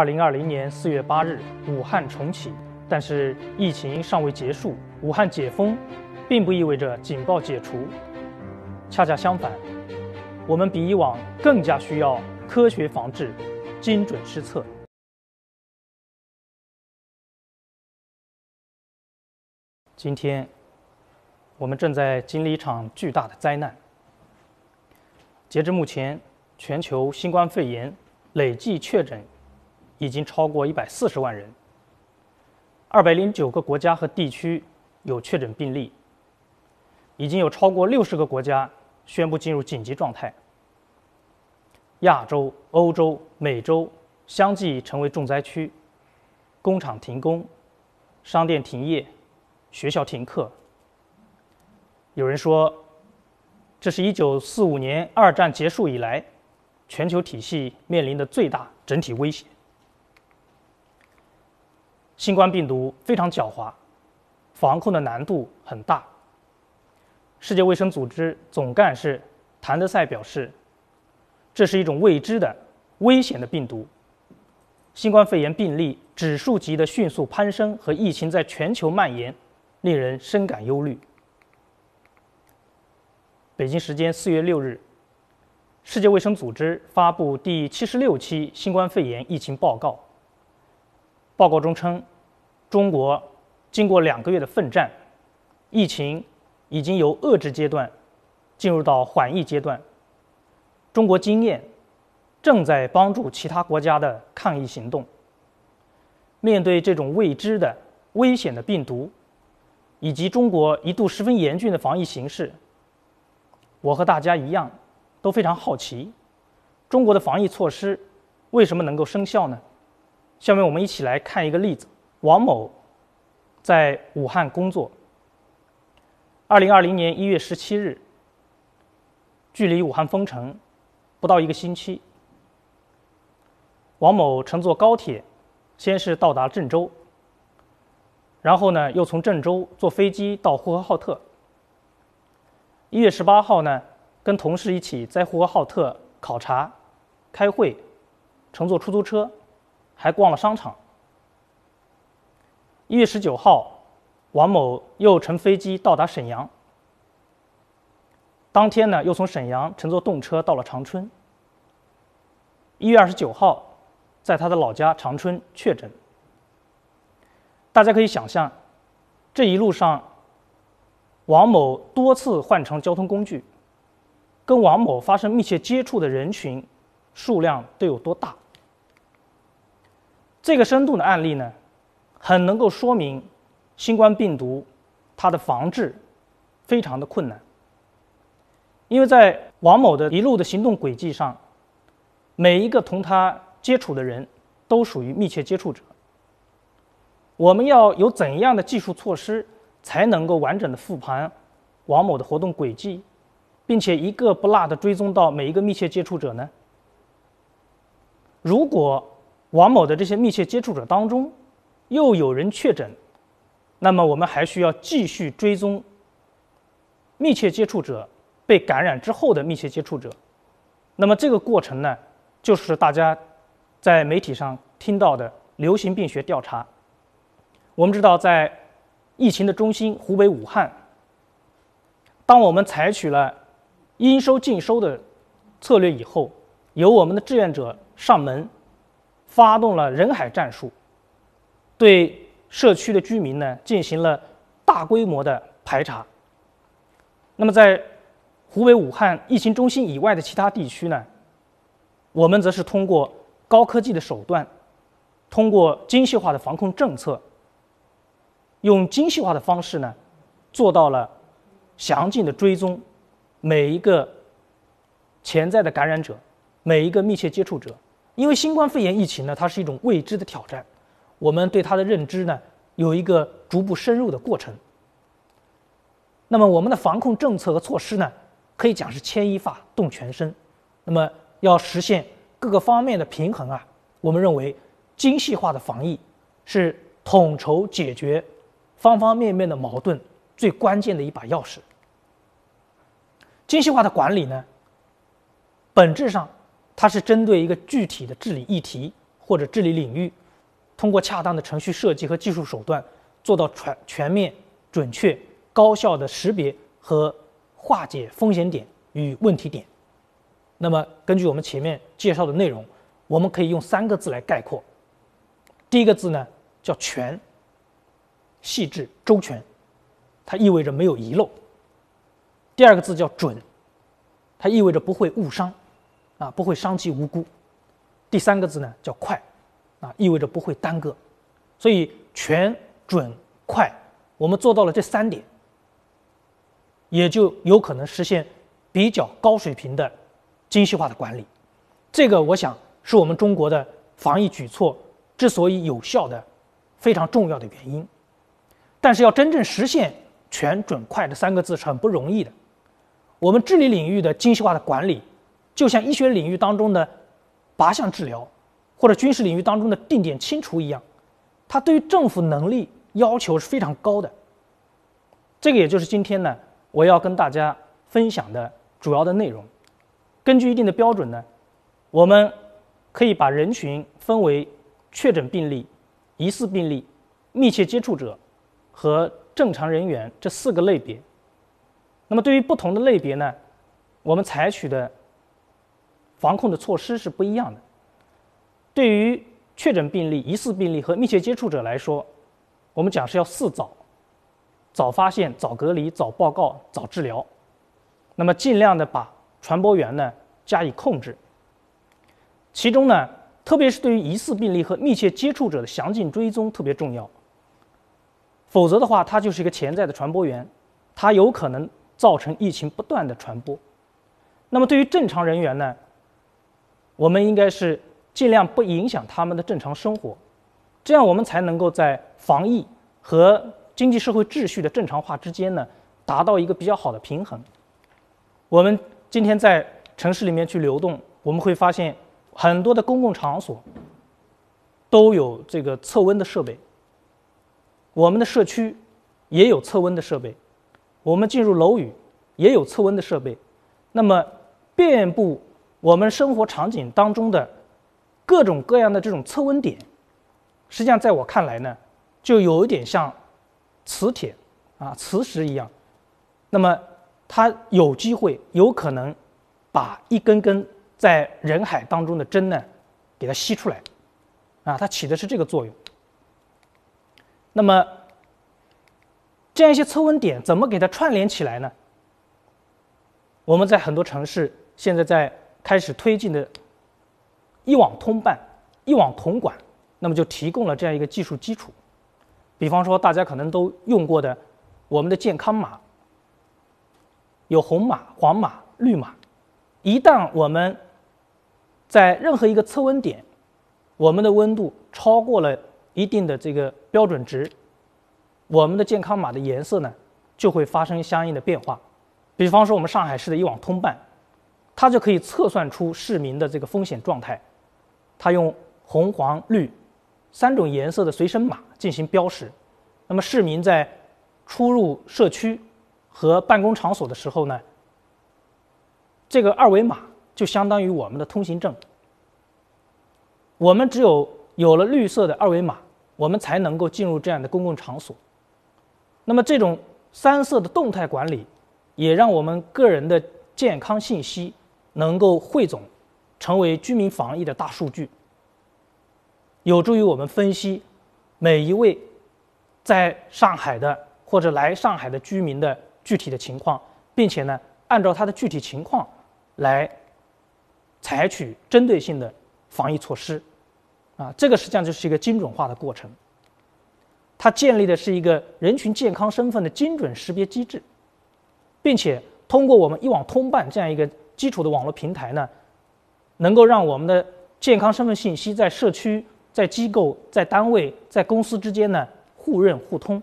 二零二零年四月八日，武汉重启，但是疫情尚未结束。武汉解封，并不意味着警报解除，恰恰相反，我们比以往更加需要科学防治，精准施策。今天，我们正在经历一场巨大的灾难。截至目前，全球新冠肺炎累计确诊已经超过一百四十万人，二百零九个国家和地区有确诊病例，已经有超过六十个国家宣布进入紧急状态。亚洲、欧洲、美洲相继成为重灾区，工厂停工，商店停业。学校停课。有人说，这是一九四五年二战结束以来，全球体系面临的最大整体威胁。新冠病毒非常狡猾，防控的难度很大。世界卫生组织总干事谭德赛表示，这是一种未知的、危险的病毒。新冠肺炎病例指数级的迅速攀升和疫情在全球蔓延。令人深感忧虑。北京时间四月六日，世界卫生组织发布第七十六期新冠肺炎疫情报告。报告中称，中国经过两个月的奋战，疫情已经由遏制阶段进入到缓疫阶段。中国经验正在帮助其他国家的抗疫行动。面对这种未知的危险的病毒。以及中国一度十分严峻的防疫形势，我和大家一样都非常好奇，中国的防疫措施为什么能够生效呢？下面我们一起来看一个例子：王某在武汉工作。二零二零年一月十七日，距离武汉封城不到一个星期，王某乘坐高铁，先是到达郑州。然后呢，又从郑州坐飞机到呼和浩特。一月十八号呢，跟同事一起在呼和浩特考察、开会，乘坐出租车，还逛了商场。一月十九号，王某又乘飞机到达沈阳。当天呢，又从沈阳乘坐动车到了长春。一月二十九号，在他的老家长春确诊。大家可以想象，这一路上，王某多次换乘交通工具，跟王某发生密切接触的人群数量都有多大？这个深度的案例呢，很能够说明新冠病毒它的防治非常的困难，因为在王某的一路的行动轨迹上，每一个同他接触的人都属于密切接触者。我们要有怎样的技术措施，才能够完整的复盘王某的活动轨迹，并且一个不落的追踪到每一个密切接触者呢？如果王某的这些密切接触者当中又有人确诊，那么我们还需要继续追踪密切接触者被感染之后的密切接触者。那么这个过程呢，就是大家在媒体上听到的流行病学调查。我们知道，在疫情的中心湖北武汉，当我们采取了应收尽收的策略以后，由我们的志愿者上门，发动了人海战术，对社区的居民呢进行了大规模的排查。那么，在湖北武汉疫情中心以外的其他地区呢，我们则是通过高科技的手段，通过精细化的防控政策。用精细化的方式呢，做到了详尽的追踪每一个潜在的感染者，每一个密切接触者。因为新冠肺炎疫情呢，它是一种未知的挑战，我们对它的认知呢，有一个逐步深入的过程。那么我们的防控政策和措施呢，可以讲是牵一发动全身。那么要实现各个方面的平衡啊，我们认为精细化的防疫是统筹解决。方方面面的矛盾，最关键的一把钥匙。精细化的管理呢，本质上它是针对一个具体的治理议题或者治理领域，通过恰当的程序设计和技术手段，做到全全面、准确、高效的识别和化解风险点与问题点。那么，根据我们前面介绍的内容，我们可以用三个字来概括。第一个字呢，叫全，细致周全，它意味着没有遗漏。第二个字叫准，它意味着不会误伤，啊，不会伤及无辜。第三个字呢叫快，啊，意味着不会耽搁。所以全、准、快，我们做到了这三点，也就有可能实现比较高水平的精细化的管理。这个我想是我们中国的防疫举措。之所以有效的非常重要的原因，但是要真正实现全准快这三个字是很不容易的。我们治理领域的精细化的管理，就像医学领域当中的靶向治疗，或者军事领域当中的定点清除一样，它对于政府能力要求是非常高的。这个也就是今天呢，我要跟大家分享的主要的内容。根据一定的标准呢，我们可以把人群分为。确诊病例、疑似病例、密切接触者和正常人员这四个类别。那么，对于不同的类别呢，我们采取的防控的措施是不一样的。对于确诊病例、疑似病例和密切接触者来说，我们讲是要四早：早发现、早隔离、早报告、早治疗。那么，尽量的把传播源呢加以控制。其中呢。特别是对于疑似病例和密切接触者的详尽追踪特别重要，否则的话，它就是一个潜在的传播源，它有可能造成疫情不断的传播。那么对于正常人员呢，我们应该是尽量不影响他们的正常生活，这样我们才能够在防疫和经济社会秩序的正常化之间呢，达到一个比较好的平衡。我们今天在城市里面去流动，我们会发现。很多的公共场所都有这个测温的设备，我们的社区也有测温的设备，我们进入楼宇也有测温的设备。那么，遍布我们生活场景当中的各种各样的这种测温点，实际上在我看来呢，就有一点像磁铁啊、磁石一样。那么，它有机会、有可能把一根根。在人海当中的针呢，给它吸出来，啊，它起的是这个作用。那么，这样一些测温点怎么给它串联起来呢？我们在很多城市现在在开始推进的“一网通办、一网统管”，那么就提供了这样一个技术基础。比方说，大家可能都用过的我们的健康码，有红码、黄码、绿码，一旦我们在任何一个测温点，我们的温度超过了一定的这个标准值，我们的健康码的颜色呢就会发生相应的变化。比方说，我们上海市的一网通办，它就可以测算出市民的这个风险状态。它用红、黄、绿三种颜色的随身码进行标识。那么市民在出入社区和办公场所的时候呢，这个二维码。就相当于我们的通行证。我们只有有了绿色的二维码，我们才能够进入这样的公共场所。那么这种三色的动态管理，也让我们个人的健康信息能够汇总，成为居民防疫的大数据，有助于我们分析每一位在上海的或者来上海的居民的具体的情况，并且呢，按照他的具体情况来。采取针对性的防疫措施，啊，这个实际上就是一个精准化的过程。它建立的是一个人群健康身份的精准识别机制，并且通过我们一网通办这样一个基础的网络平台呢，能够让我们的健康身份信息在社区、在机构、在单位、在公司之间呢互认互通，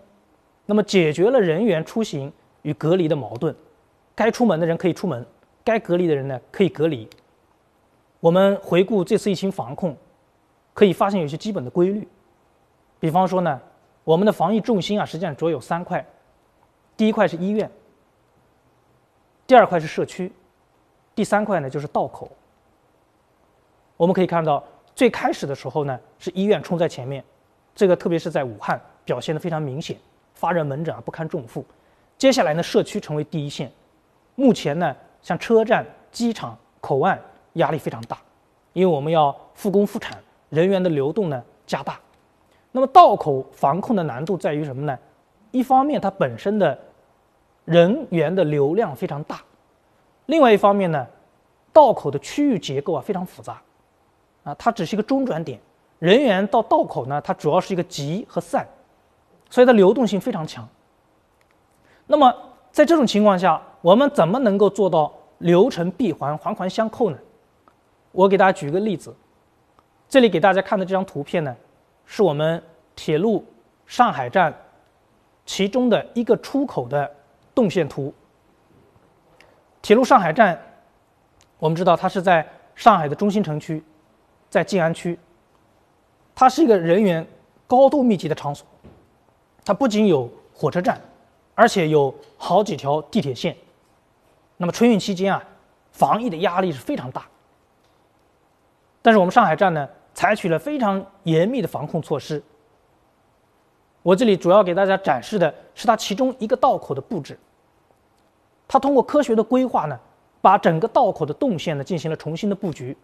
那么解决了人员出行与隔离的矛盾，该出门的人可以出门，该隔离的人呢可以隔离。我们回顾这次疫情防控，可以发现有些基本的规律。比方说呢，我们的防疫重心啊，实际上主要有三块：第一块是医院，第二块是社区，第三块呢就是道口。我们可以看到，最开始的时候呢，是医院冲在前面，这个特别是在武汉表现的非常明显，发热门诊啊不堪重负。接下来呢，社区成为第一线。目前呢，像车站、机场、口岸压力非常大，因为我们要复工复产，人员的流动呢加大。那么道口防控的难度在于什么呢？一方面它本身的人员的流量非常大，另外一方面呢，道口的区域结构啊非常复杂。啊，它只是一个中转点，人员到道口呢，它主要是一个集和散，所以它流动性非常强。那么在这种情况下，我们怎么能够做到流程闭环、环环相扣呢？我给大家举个例子，这里给大家看的这张图片呢，是我们铁路上海站其中的一个出口的动线图。铁路上海站，我们知道它是在上海的中心城区。在静安区，它是一个人员高度密集的场所。它不仅有火车站，而且有好几条地铁线。那么春运期间啊，防疫的压力是非常大。但是我们上海站呢，采取了非常严密的防控措施。我这里主要给大家展示的是它其中一个道口的布置。它通过科学的规划呢，把整个道口的动线呢进行了重新的布局。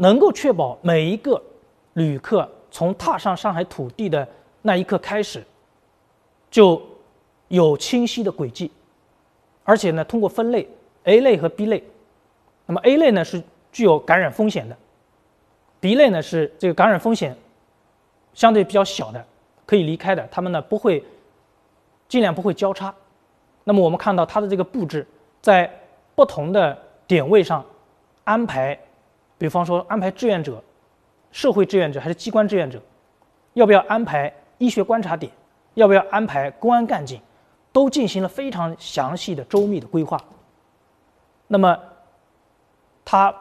能够确保每一个旅客从踏上上海土地的那一刻开始，就有清晰的轨迹，而且呢，通过分类 A 类和 B 类，那么 A 类呢是具有感染风险的，B 类呢是这个感染风险相对比较小的，可以离开的，他们呢不会尽量不会交叉。那么我们看到它的这个布置，在不同的点位上安排。比方说，安排志愿者、社会志愿者还是机关志愿者，要不要安排医学观察点，要不要安排公安干警，都进行了非常详细的、周密的规划。那么，他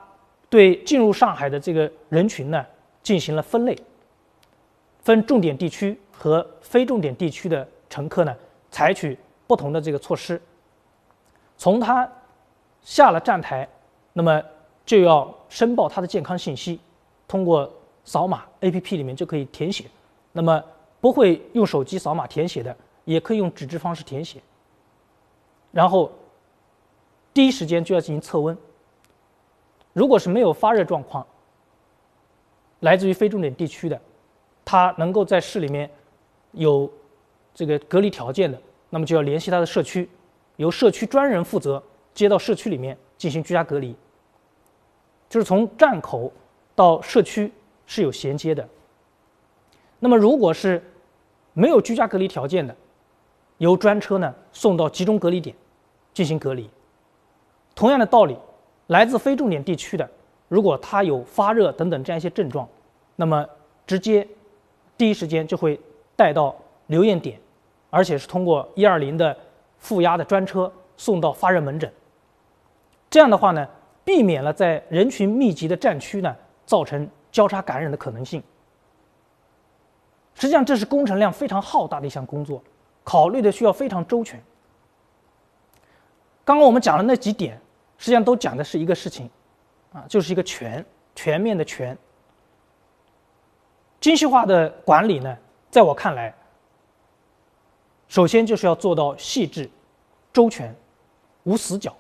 对进入上海的这个人群呢，进行了分类，分重点地区和非重点地区的乘客呢，采取不同的这个措施。从他下了站台，那么。就要申报他的健康信息，通过扫码 APP 里面就可以填写。那么不会用手机扫码填写的，也可以用纸质方式填写。然后第一时间就要进行测温。如果是没有发热状况，来自于非重点地区的，他能够在市里面有这个隔离条件的，那么就要联系他的社区，由社区专人负责接到社区里面进行居家隔离。就是从站口到社区是有衔接的。那么，如果是没有居家隔离条件的，由专车呢送到集中隔离点进行隔离。同样的道理，来自非重点地区的，如果他有发热等等这样一些症状，那么直接第一时间就会带到留验点，而且是通过一二零的负压的专车送到发热门诊。这样的话呢？避免了在人群密集的战区呢造成交叉感染的可能性。实际上，这是工程量非常浩大的一项工作，考虑的需要非常周全。刚刚我们讲的那几点，实际上都讲的是一个事情，啊，就是一个全全面的全。精细化的管理呢，在我看来，首先就是要做到细致、周全、无死角、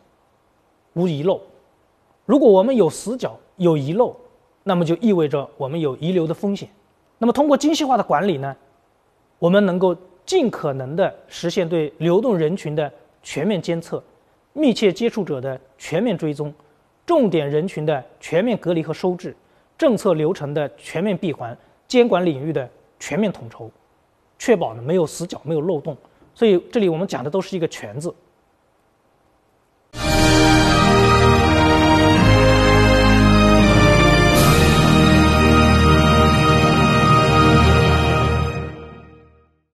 无遗漏。如果我们有死角、有遗漏，那么就意味着我们有遗留的风险。那么通过精细化的管理呢，我们能够尽可能的实现对流动人群的全面监测、密切接触者的全面追踪、重点人群的全面隔离和收治、政策流程的全面闭环、监管领域的全面统筹，确保呢没有死角、没有漏洞。所以这里我们讲的都是一个“全”字。